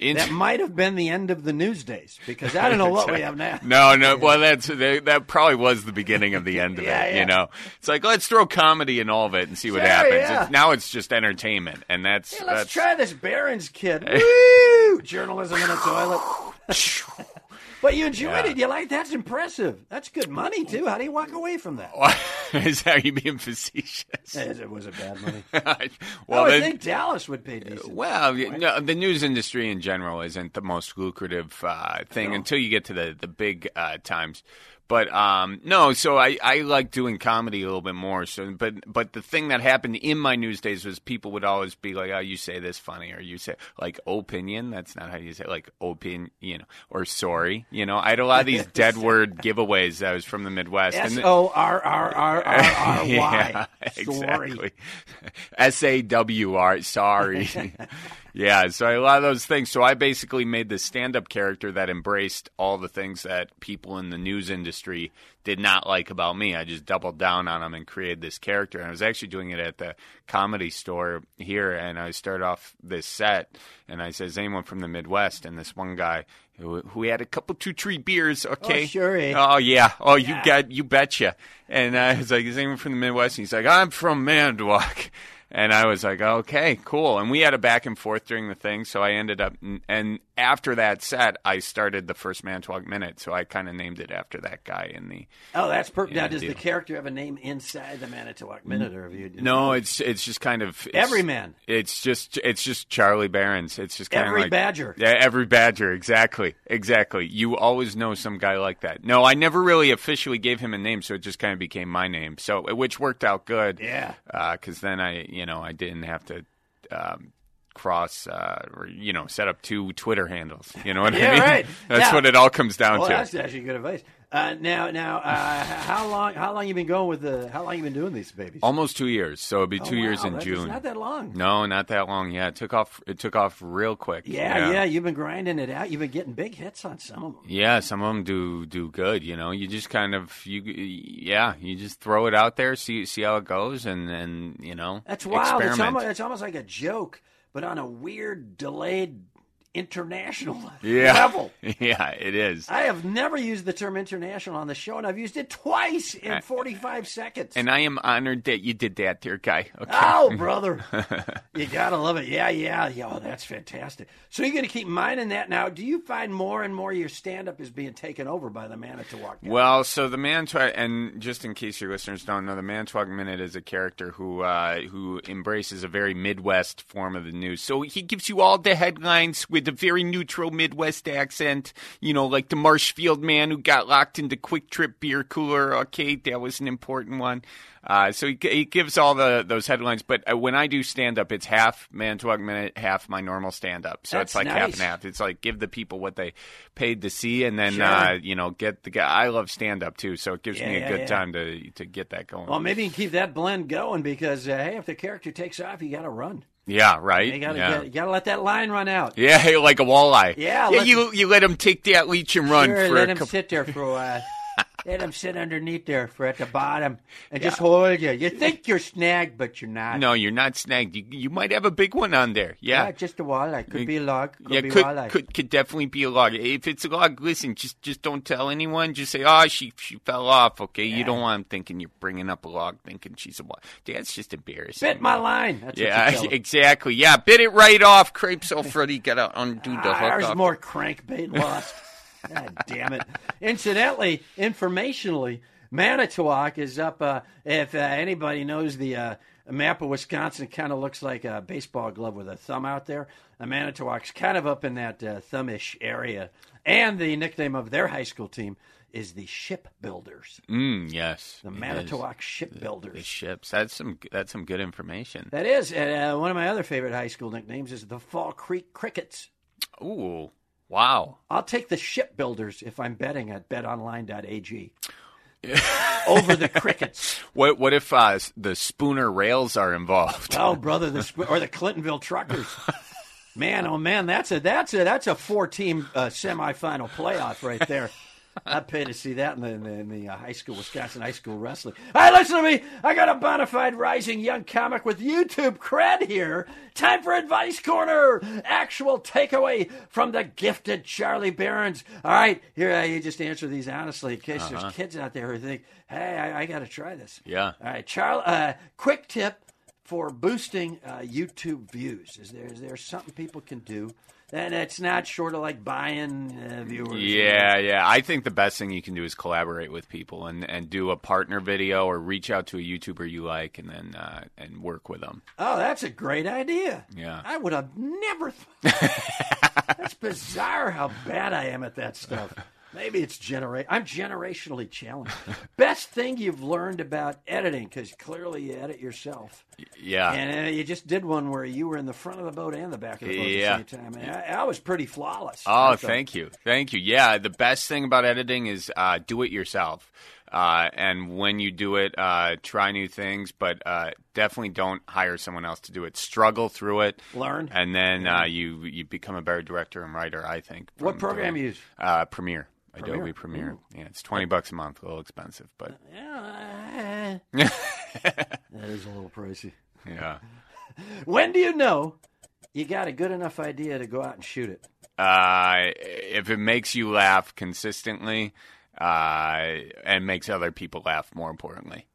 In. That might have been the end of the news days because I don't know what we have now. No, no. Well, that's that, that probably was the beginning of the end of Yeah, it. yeah. You know, it's like let's throw comedy in all of it and see what Sure, happens. yeah. It's, now it's just entertainment, and that's Hey, let's that's try this Berens kid. Woo! Journalism in a toilet. But you enjoyed Yeah. it. You like that's impressive. That's good money too. How do you walk away from that? Is that you being facetious? It was a bad money. well, I think Dallas would pay decent. well, you know, the news industry in general isn't the most lucrative uh, thing until you get to the the big uh, times. But um, no, so I, I like doing comedy a little bit more. So, but but the thing that happened in my news days was people would always be like, "Oh, you say this funny," or you say like opinion. That's not how you say it. like opinion, you know, or sorry. You know, I had a lot of these dead word giveaways. that was from the Midwest. S And- O R R R R R Y. Sorry. exactly. S A W R. Sorry. yeah. So a lot of those things. So I basically made this stand-up character that embraced all the things that people in the news industry did not like about me. I just doubled down on them and created this character. And I was actually doing it at the comedy store here. And I started off this set, and I said, "Is anyone from the Midwest?" And this one guy. Who, who had a couple two tree beers? Okay, sure, eh? Oh yeah. Oh, you Yeah. got you betcha. And I was like, is anyone from the Midwest? And he's like, I'm from Manitowoc. And I was like, okay, cool. And we had a back and forth during the thing. So I ended up, and after that set, I started the first Manitowoc Minute. So I kind of named it after that guy in the. Oh, that's perfect. Now, does deal. the character have a name inside the Manitowoc Minute, or have you? No, it's it's just kind of it's, Everyman. It's just it's just Charlie Berens. It's just kind Every of like Badger. Yeah, every Badger. Exactly, exactly. You always know some guy like that. No, I never really officially gave him a name, so it just kind of became my name. So which worked out good. Yeah. Uh, because then I you know I didn't have to. Um, cross uh, or you know set up two twitter handles you know what Yeah, i mean right. that's Now- what it all comes down Well, to that's actually good advice. Uh, now, now, uh, how long? How long you been going with the? How long you been doing these babies? almost two years so it'd be Oh, two years in june Not that long. no not that long yeah it took off it took off real quick Yeah, yeah, You've been grinding it out. You've been getting big hits on some of them. Yeah, some of them do do good. You know, you just kind of you yeah, you just throw it out there, see see how it goes, and and you know That's wild. It's almost, it's almost like a joke, but on a weird, delayed international yeah, level. yeah, it is. I have never used the term international on the show, and I've used it twice in 45 seconds. And I am honored that you did that, dear guy. Okay. Oh, brother. you got to love it. Yeah, yeah. yeah. Oh, that's fantastic. So you're going to keep mining that now. Do you find more and more your stand up is being taken over by the Manitowoc? Well, so the Manitowoc, and just in case your listeners don't know, the Manitowoc Minute is a character who uh, who embraces a very Midwest form of the news. So he gives you all the headlines with with a very neutral Midwest accent. You know, like the Marshfield man who got locked into Kwik Trip beer cooler. Okay, that was an important one. Uh, so he, he gives all the those headlines, but uh, when I do stand up, it's half Manitowoc Minute, half my normal stand up. So That's it's like half nice. and half. It's like give the people what they paid to see, and then Sure. uh, you know get the guy. I love stand up too, so it gives me a yeah, good yeah. time to to get that going. Well, maybe you can keep that blend going because uh, hey, if the character takes off, you got to run. Yeah, right. You got to yeah. you got to let that line run out. Yeah, like a walleye. Yeah, yeah. You you let him take that leech and run Sure, let him couple. sit there for a while. let him sit underneath there for at the bottom and just hold you. You think you're snagged, but you're not. No, you're not snagged. You, you might have a big one on there. Yeah. Yeah, just a walleye. Could be a log. Could yeah, be could, walleye. could could definitely be a log. If it's a log, listen, just just don't tell anyone. Just say, "Oh, she she fell off." Okay, you don't want them thinking you're bringing up a log, thinking she's a log. That's just embarrassing. Bit my line. That's what you Yeah, exactly. Yeah, bit it right off. Crepes Alfredo got to undo the Ah, hook. There's more crankbait lost. God damn it. Incidentally, informationally, Manitowoc is up. Uh, if uh, anybody knows the uh, map of Wisconsin, kind of looks like a baseball glove with a thumb out there. Uh, Manitowoc's kind of up in that uh, thumbish area. And the nickname of their high school team is the Shipbuilders. Mm, yes, The. Manitowoc The Shipbuilders. ships. That's some. That's some good information. That is. And, uh, one of my other favorite high school nicknames is the Fall Creek Crickets. Ooh, wow. I'll take the shipbuilders if I'm betting at betonline.ag. Over the crickets. What what if uh, the Spooner rails are involved? Oh, brother, the or the Clintonville Truckers. Man, oh man, that's a that's a that's a four team uh, semifinal playoff right there. I'd pay to see that in the, in the, in the uh, high school, Wisconsin high school wrestling. All right, listen to me. I got a bona fide rising young comic with YouTube cred here. Time for Advice Corner. Actual takeaway from the gifted Charlie Berens. All right, here, uh, you just answer these honestly in case there's kids out there who think, hey, I, I got to try this. Yeah. All right, Charlie, uh, quick tip for boosting uh, YouTube views. Is there is there something people can do? And it's not short of like buying uh, viewers. Yeah, yeah. I think the best thing you can do is collaborate with people and, and do a partner video or reach out to a YouTuber you like and then uh, and work with them. Oh, that's a great idea. Yeah. I would have never. Th- that's bizarre how bad I am at that stuff. Maybe it's genera- I'm generationally challenged. Best thing you've learned about editing, because clearly you edit yourself. Yeah. And uh, you just did one where you were in the front of the boat and the back of the boat Yeah. at the same time. And I, I was pretty flawless. Oh, thank you, thank you. Yeah, the best thing about editing is uh, do it yourself. Uh, and when you do it, uh, try new things, but uh, definitely don't hire someone else to do it. Struggle through it, Learn. and then uh, you you become a better director and writer. I think. What program doing- you use? Uh, Premiere. Premiere? Adobe Premiere. Yeah, it's twenty bucks a month, a little expensive, but Yeah, that is a little pricey. yeah. When do you know you got a good enough idea to go out and shoot it? Uh, if it makes you laugh consistently, uh, and makes other people laugh, more importantly.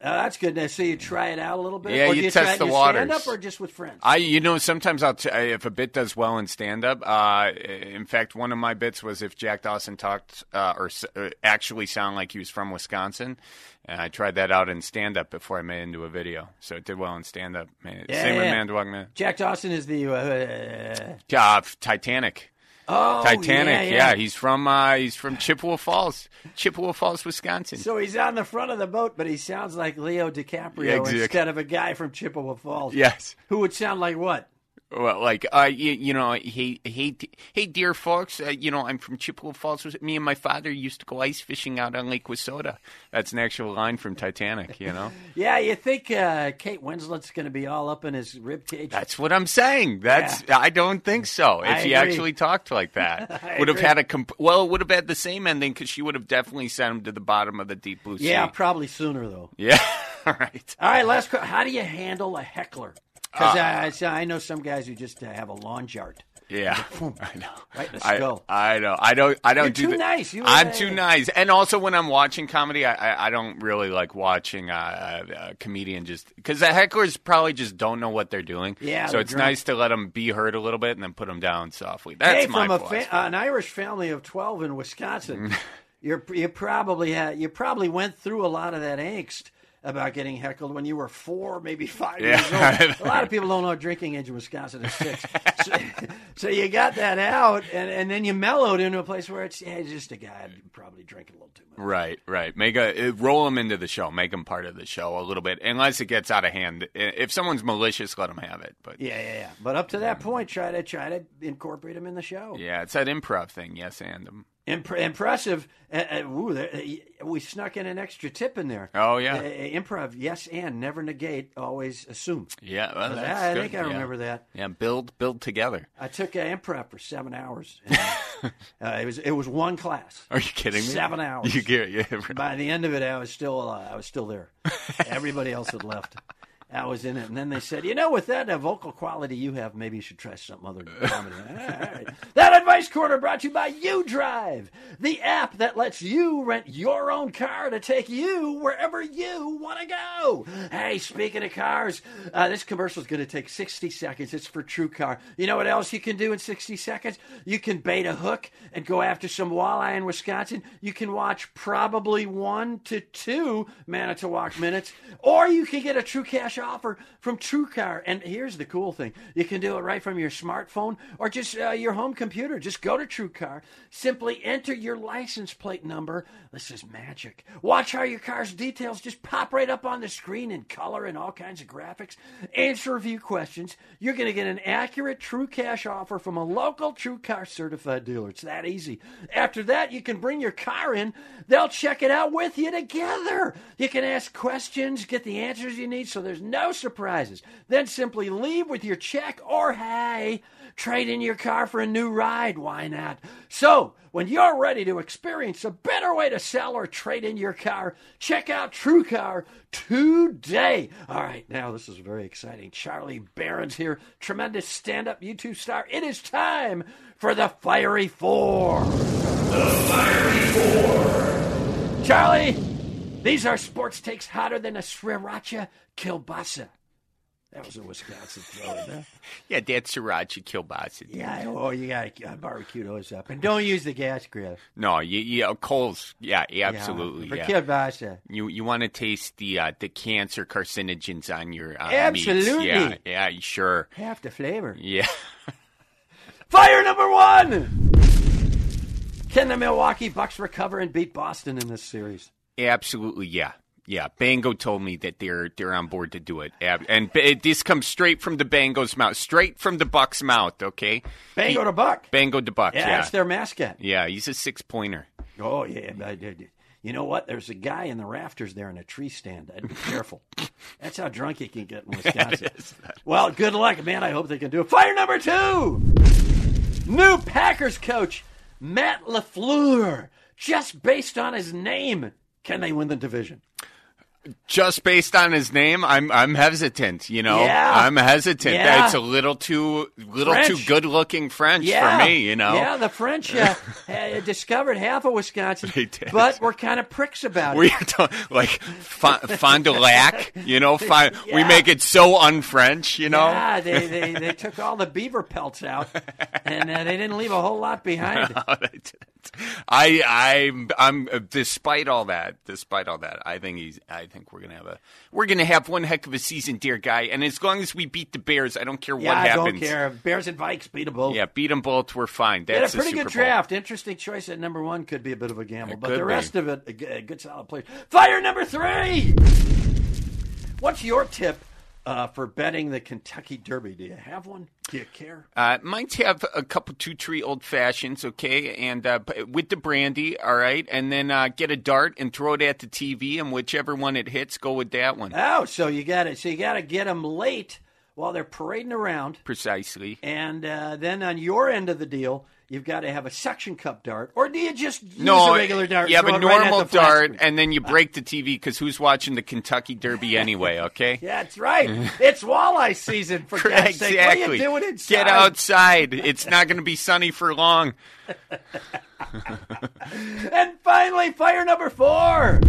Uh, that's good. Now, so you try it out a little bit. Yeah, or you you test try it the waters. Stand up or just with friends? I, you know, sometimes I'll t- if a bit does well in stand up. Uh, in fact, one of my bits was if Jack Dawson talked uh, or s- uh, actually sound like he was from Wisconsin, and I tried that out in stand up before I made it into a video. So it did well in stand up. Yeah, Same with yeah. Man Dog Man. Jack Dawson is the. Uh, Uh, Titanic. Oh, Titanic. Yeah, yeah. he's from uh, he's from Chippewa Falls, Chippewa Falls, Wisconsin. So he's on the front of the boat, but he sounds like Leo DiCaprio Yeah, exactly. instead of a guy from Chippewa Falls. yes. Who would sound like what? Well, like, uh, you, you know, hey, hey, hey, dear folks, uh, you know, I'm from Chippewa Falls. Me and my father used to go ice fishing out on Lake Wissota. That's an actual line from Titanic, you know? Yeah, you think uh, Kate Winslet's going to be all up in his rib cage? That's what I'm saying. That's I don't think so. If I he agree. actually talked like that, would have had a comp- well, it would have had the same ending because she would have definitely sent him to the bottom of the deep blue sea. yeah, probably sooner though. yeah, all right. All right. last. question. How do you handle a heckler? Because Uh, I, so I know some guys who just uh, have a lawn chart. Yeah, I know. Right in the I, skull. I know. I don't. I don't You're do too that. nice. You- I'm uh, too nice. And also, when I'm watching comedy, I I, I don't really like watching uh, a, comedian just because the hecklers probably just don't know what they're doing. Yeah, So it's drunk. nice to let them be heard a little bit and then put them down softly. That's hey, my from a fa- an Irish family of twelve in Wisconsin, you're you probably had you probably went through a lot of that angst about getting heckled when you were four, maybe five Yeah. years old. A lot of people don't know drinking age in Wisconsin is six. so, so you got that out, and, and then you mellowed into a place where it's, yeah, it's just a guy probably drinking a little too much. Right, right. Make a uh, roll them into the show. Make them part of the show a little bit, unless it gets out of hand. If someone's malicious, let them have it. But Yeah, yeah, yeah. But up to that point, try to try to incorporate them in the show. yeah, it's that improv thing. Yes, and um, Impre- impressive. Uh, uh, ooh, there, uh, we snuck in an extra tip in there. Oh, yeah. Improv. Yes, and never negate. Always assume. yeah, well, that's I good. think I Yeah. remember that. Yeah, build build together. I took uh, improv for seven hours. And, uh, it was it was one class. Are you kidding me? Seven hours. You get yeah. By the end of it, I was still uh, I was still there. Everybody else had left. I was in it, and then they said, "You know, with that uh, vocal quality you have, maybe you should try something other comedy." All right. That advice corner brought to you by UDrive, the app that lets you rent your own car to take you wherever you want to go. Hey, speaking of cars, uh, this commercial is going to take sixty seconds. It's for TrueCar. You know what else you can do in sixty seconds? You can bait a hook and go after some walleye in Wisconsin. You can watch probably one to two Manitowoc minutes, or you can get a true cash offer from TrueCar. And here's the cool thing: you can do it right from your smartphone or just uh, your home computer. Just go to TrueCar, simply enter your license plate number. This is magic. Watch how your car's details just pop right up on the screen in color and all kinds of graphics. Answer a few questions. You're going to get an accurate True Cash offer from a local TrueCar certified dealer. It's that easy. After that, you can bring your car in. They'll check it out with you together. You can ask questions, get the answers you need, so there's no surprises. Then simply leave with your check or hey, trade in your car for a new ride. Why not? So, when you're ready to experience a better way to sell or trade in your car, check out TrueCar today. All right, now this is very exciting. Charlie Berens here, tremendous stand up YouTube star. It is time for the Fiery Four. The Fiery Four. Charlie, these are sports takes hotter than a sriracha kielbasa. That was a Wisconsin throw in there. Yeah, that's sriracha kielbasa. Yeah, oh, you got to barbecue those up. And don't use the gas grill. No, you, yeah, coals. Yeah, absolutely. For Yeah. kielbasa. You you want to taste the uh, the cancer carcinogens on your uh, Absolutely. Meats. Yeah, yeah, sure. Half the flavor. Yeah. Fire number one! Can the Milwaukee Bucks recover and beat Boston in this series? Absolutely, yeah, yeah. Bango told me that they're they're on board to do it, and it, this comes straight from the Bango's mouth, straight from the Buck's mouth. Okay, Bango He- to Buck. Bango the Buck. Yeah, Yeah, that's their mascot. yeah. He's a six pointer. Oh, yeah. Uh, you know what? There's a guy in the rafters there in a tree stand. I'd be careful. That's how drunk he can get in Wisconsin. well, good luck, man. I hope they can do it. Fire number two! New Packers coach, Matt LaFleur. Just based on his name, can they win the division? Just based on his name, I'm I'm hesitant. You know, Yeah. I'm hesitant. Yeah. It's a little too little French. too good looking French Yeah. for me. You know, Yeah, the French uh, discovered half of Wisconsin, but we're kind of pricks about it. are like Fond, Fond du Lac, you know, fond, we make it so un-French, you know. Yeah, they, they, they took all the beaver pelts out, and uh, they didn't leave a whole lot behind. No, didn't. I, I'm, I'm. uh, Despite all that, despite all that, I think he's. I think we're gonna have a. We're gonna have one heck of a season, dear guy. And as long as we beat the Bears, I don't care Yeah, what I happens. don't care. Bears and Vikes beat them both. Yeah, beat them both. We're fine. They had a That's pretty Super good draft. Interesting choice at number one could be a bit of a gamble, It but the be. rest of it, a good solid player. Fire number three. What's your tip uh, for betting the Kentucky Derby? Do you have one? Do you care? Uh, might have a couple two tree old fashions, okay, and uh, with the brandy, all right, and then uh, get a dart and throw it at the TV, and whichever one it hits, go with that one. Oh, so you got it. so you got to get them late while they're parading around, Precisely. and uh, then on your end of the deal, you've got to have a suction cup dart, or do you just use No, a regular dart? you have a it right normal dart, and then you ah. break the TV because who's watching the Kentucky Derby anyway? Okay. Yeah, that's right. it's walleye season for God's exactly. sake. What are you doing inside? Get outside. It's not going to be sunny for long. And finally, fire number four.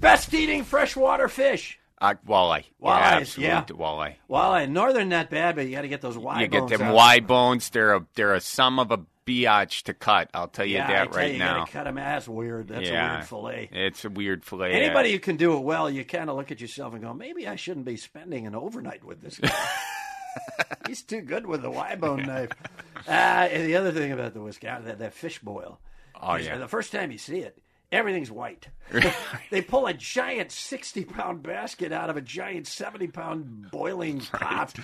Best eating freshwater fish. Uh, walleye. Walleyes, yeah, yeah. walleye. In northern not bad, but you got to get those wide You get bones them out. wide bones. They're a they're a sum of a biatch to cut. I'll tell you Yeah, I that tell right you, now. cut them. That's weird. That's yeah, a weird fillet. It's a weird fillet. Anybody who can do it well, you kind of look at yourself and go, maybe I shouldn't be spending an overnight with this guy. He's too good with the Y bone knife. Uh, and the other thing about the Wisconsin, that, that fish boil. Oh, yeah. The first time you see it, everything's white. they pull a giant 60 pound basket out of a giant 70 pound boiling pot,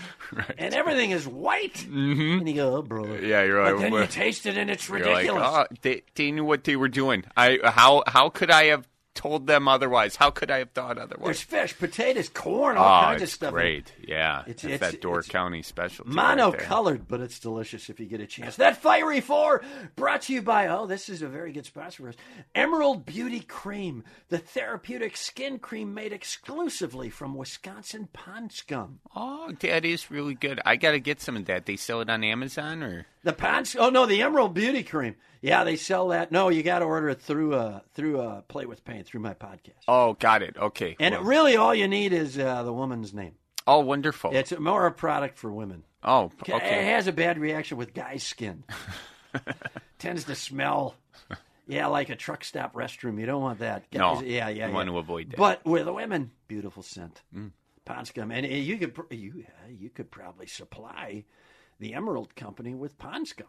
and everything is white. Mm-hmm. And you go, oh, brother. Yeah, you're right. But right. then Well, you taste it and it's ridiculous. like, oh, they they knew what they were doing. I how how could I have told them otherwise? How could I have thought otherwise? There's fish, potatoes, corn, all oh, kinds of stuff. great. Yeah, It's- it's, that Door it's County specialty. right there. Monocolored, but it's delicious if you get a chance. That Fiery Four brought to you by, oh, this is a very good sponsor for us Emerald Beauty Cream, the therapeutic skin cream made exclusively from Wisconsin pond scum. Oh, that is really good. I got to get some of that. They sell it on Amazon or The pond, oh no, the Emerald Beauty Cream. Yeah, they sell that. No, you got to order it through uh through uh Play with Pain through my podcast. Oh, got it. Okay. And Well- really, all you need is uh, the woman's name. oh, wonderful. It's more a product for women. oh, okay. It has a bad reaction with guys' skin. Tends to smell, yeah, like a truck stop restroom. You don't want that. No, yeah, yeah, you yeah. want to avoid that. But with the women, beautiful scent. Mm. Pond scum, and uh, you could you you could probably supply the Emerald Company with pond scum.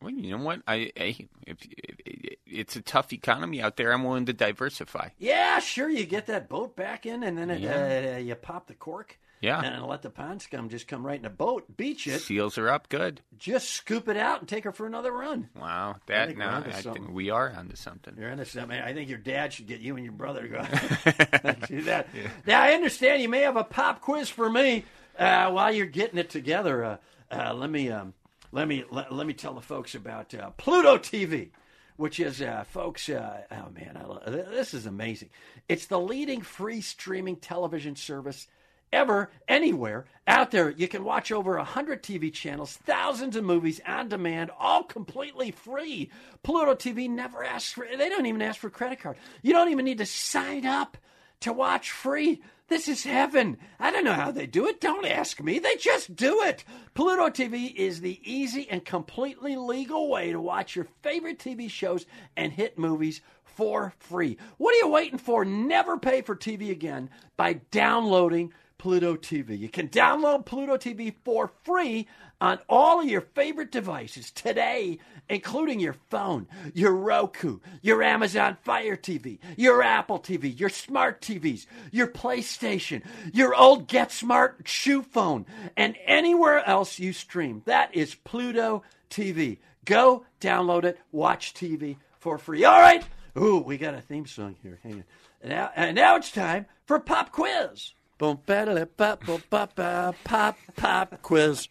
Well, you know what? I, I if, if, it's a tough economy out there. I'm willing to diversify. Yeah, sure. You get that boat back in, and then it, Yeah. uh, you pop the cork. Yeah. And let the pond scum just come right in the boat, beach it, Seals are up. Good. just scoop it out, and take her for another run. Wow. That now onto I something. think we are onto something. You're into something. I think your dad should get you and your brother to go do that. Now I understand you may have a pop quiz for me uh, while you're getting it together. Uh, uh, let me um, let me let, let me tell the folks about uh, Pluto TV, which is uh, folks. Uh, oh man, I lo- this is amazing. It's the leading free streaming television service ever, anywhere out there. You can watch over 100 TV channels, thousands of movies on demand, all completely free. Pluto TV never asks for, they don't even ask for credit card. You don't even need to sign up to watch free. This is heaven. I don't know how they do it. Don't ask me. They just do it. Pluto TV is the easy and completely legal way to watch your favorite TV shows and hit movies for free. What are you waiting for? Never pay for TV again by downloading Pluto TV. You can download Pluto TV for free on all of your favorite devices today, including your phone, your Roku, your Amazon Fire TV, your Apple TV, your smart TVs, your PlayStation, your old Get Smart shoe phone, and anywhere else you stream. That is Pluto TV. Go download it, watch TV for free. All right. Ooh, we got a theme song here. Hang on. And now, and now it's time for Pop Quiz. Boom, ba pop, pop, pop, pop, pop, quiz.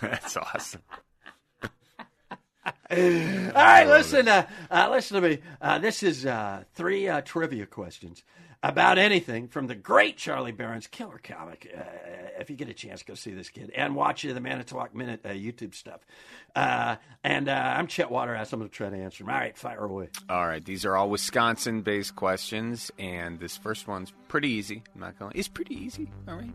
That's awesome. All right, listen, uh, uh, listen to me. Uh, this is three trivia questions about anything from the great Charlie Berens killer comic. Uh, if you get a chance, go see this kid and watch the Manitowoc Minute uh, YouTube stuff. Uh, and uh, I'm Chet Waterhouse. I'm going to try to answer them. All right, fire away. All right, these are all Wisconsin-based questions, and this first one's pretty easy. I'm not gonna. It's pretty easy. All right,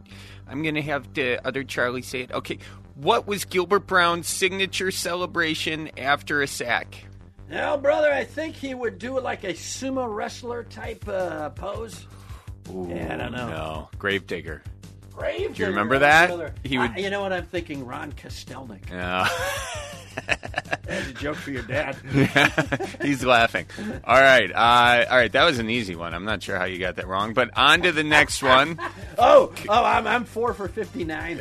I'm gonna have the other Charlie say it. Okay, what was Gilbert Brown's signature celebration after a sack? Now, brother, I think he would do like a sumo wrestler type uh, pose. yeah, I don't know. No, Gravedigger. Grave Do you remember that? brother. He would- I- you know what I'm thinking? Ron Kostelnik. Yeah. That's a joke for your dad. He's laughing. All right, uh, all right. That was an easy one. I'm not sure how you got that wrong, but on to the next one. Oh, oh, I'm I'm four for fifty nine.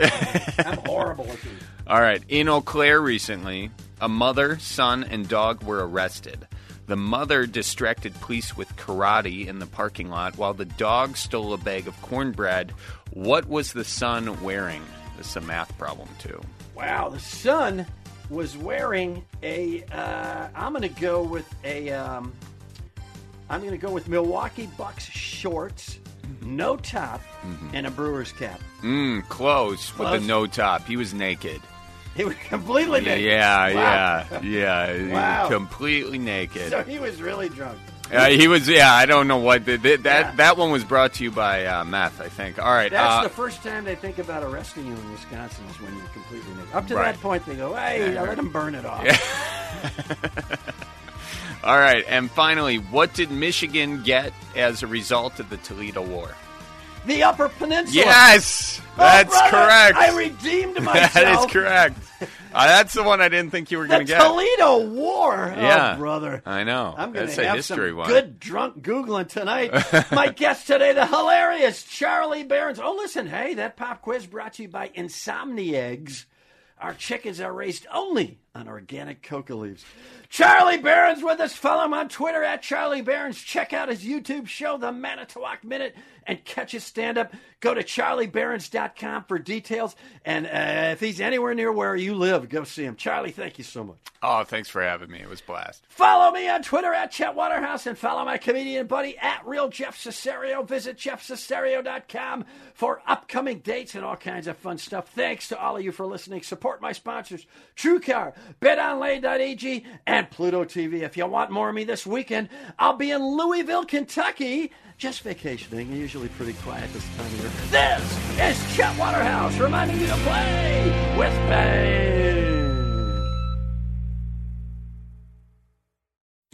I'm horrible at these. All right. In Eau Claire recently, a mother, son, and dog were arrested. The mother distracted police with karate in the parking lot while the dog stole a bag of cornbread. What was the son wearing? This is a math problem, too. Wow, the son was wearing a. Uh, I'm going to go with a. Um, I'm going to go with Milwaukee Bucks shorts, no top, and a Brewers cap. Mmm, close, with Close. the no top. He was naked. He was completely naked. yeah, Wow. yeah, yeah. Wow. Completely naked. So he was really drunk. Uh, he was, yeah. I don't know what the, the, that Yeah. that one was brought to you by uh, meth, I think. All right, That's uh, the first time they think about arresting you in Wisconsin is when you're completely naked. Up to Right. that point, they go, "Hey, Yeah. let him burn it off." all right, and finally, what did Michigan get as a result of the Toledo War? The Upper Peninsula. Yes, Oh, that's brother, correct. I redeemed myself. that is correct. Uh, that's the one I didn't think you were going to get. Toledo War. Yeah. Oh, brother. I know. I'm going to have history some one. good drunk googling tonight. My guest today, the hilarious Charlie Berens. Oh, listen, hey, that pop quiz brought to you by Insomnieggs. Our chickens are raised only on organic coca leaves. Charlie Berens with us. Follow him on Twitter at Charlie Berens. Check out his YouTube show, The Manitowoc Minute, and catch his stand up. Go to charlieberens.com for details. And uh, if he's anywhere near where you live, go see him. Charlie, thank you so much. Oh, thanks for having me. It was a blast. Follow me on Twitter at Chet Waterhouse and follow my comedian buddy at Real Jeff Cesario. Visit jeffcesario.com for upcoming dates and all kinds of fun stuff. Thanks to all of you for listening. Support my sponsors, TrueCar, BetOnline.ag, and Pluto TV. If you want more of me this weekend, I'll be in Louisville, Kentucky. Just vacationing, usually pretty quiet this time of year. This is Chet Waterhouse reminding you to play with pain.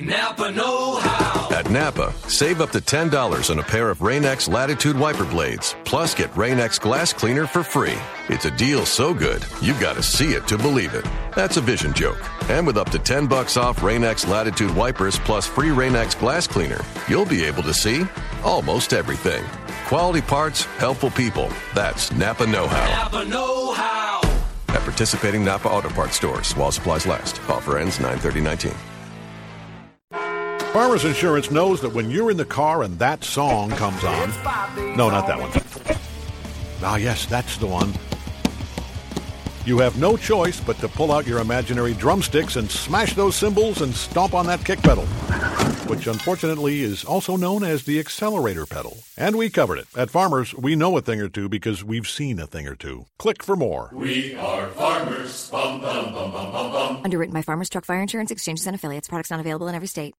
Napa Know How. At Napa, save up to $10 on a pair of Rain-X Latitude wiper blades. Plus, get Rain-X glass cleaner for free. It's a deal so good, you gotta see it to believe it. That's a vision joke. And with up to 10 bucks off Rain-X Latitude wipers plus free Rain-X glass cleaner, you'll be able to see almost everything. Quality parts, helpful people. That's Napa Know-How. Napa Know How. At participating Napa Auto Parts stores while supplies last. Offer ends 93019. Farmers Insurance knows that when you're in the car and that song comes on. No, not that one. Ah, yes, that's the one. You have no choice but to pull out your imaginary drumsticks and smash those cymbals and stomp on that kick pedal, which unfortunately is also known as the accelerator pedal. And we covered it. At Farmers, we know a thing or two because we've seen a thing or two. Click for more. We are farmers. Bum, bum, bum, bum, bum, bum. Underwritten by Farmers Truck Fire Insurance Exchanges and Affiliates. Products not available in every state.